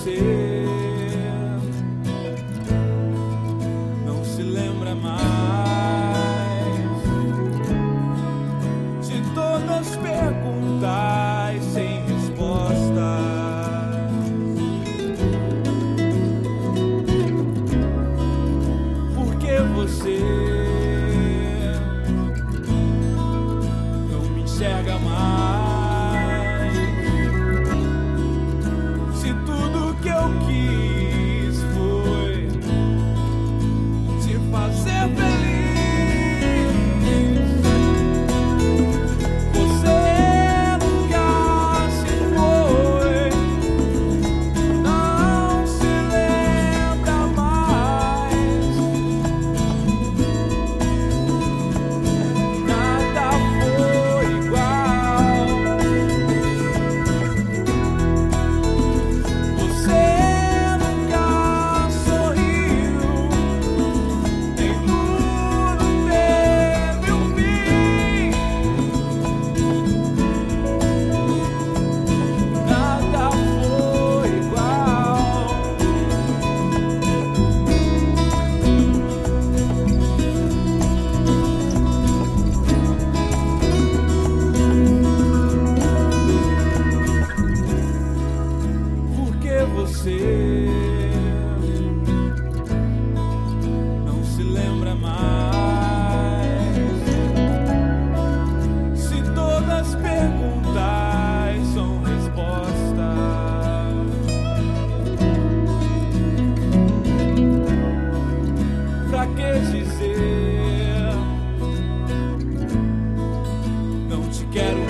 você não se lembra mais de todas as perguntas sem respostas. Porque você quero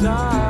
desire.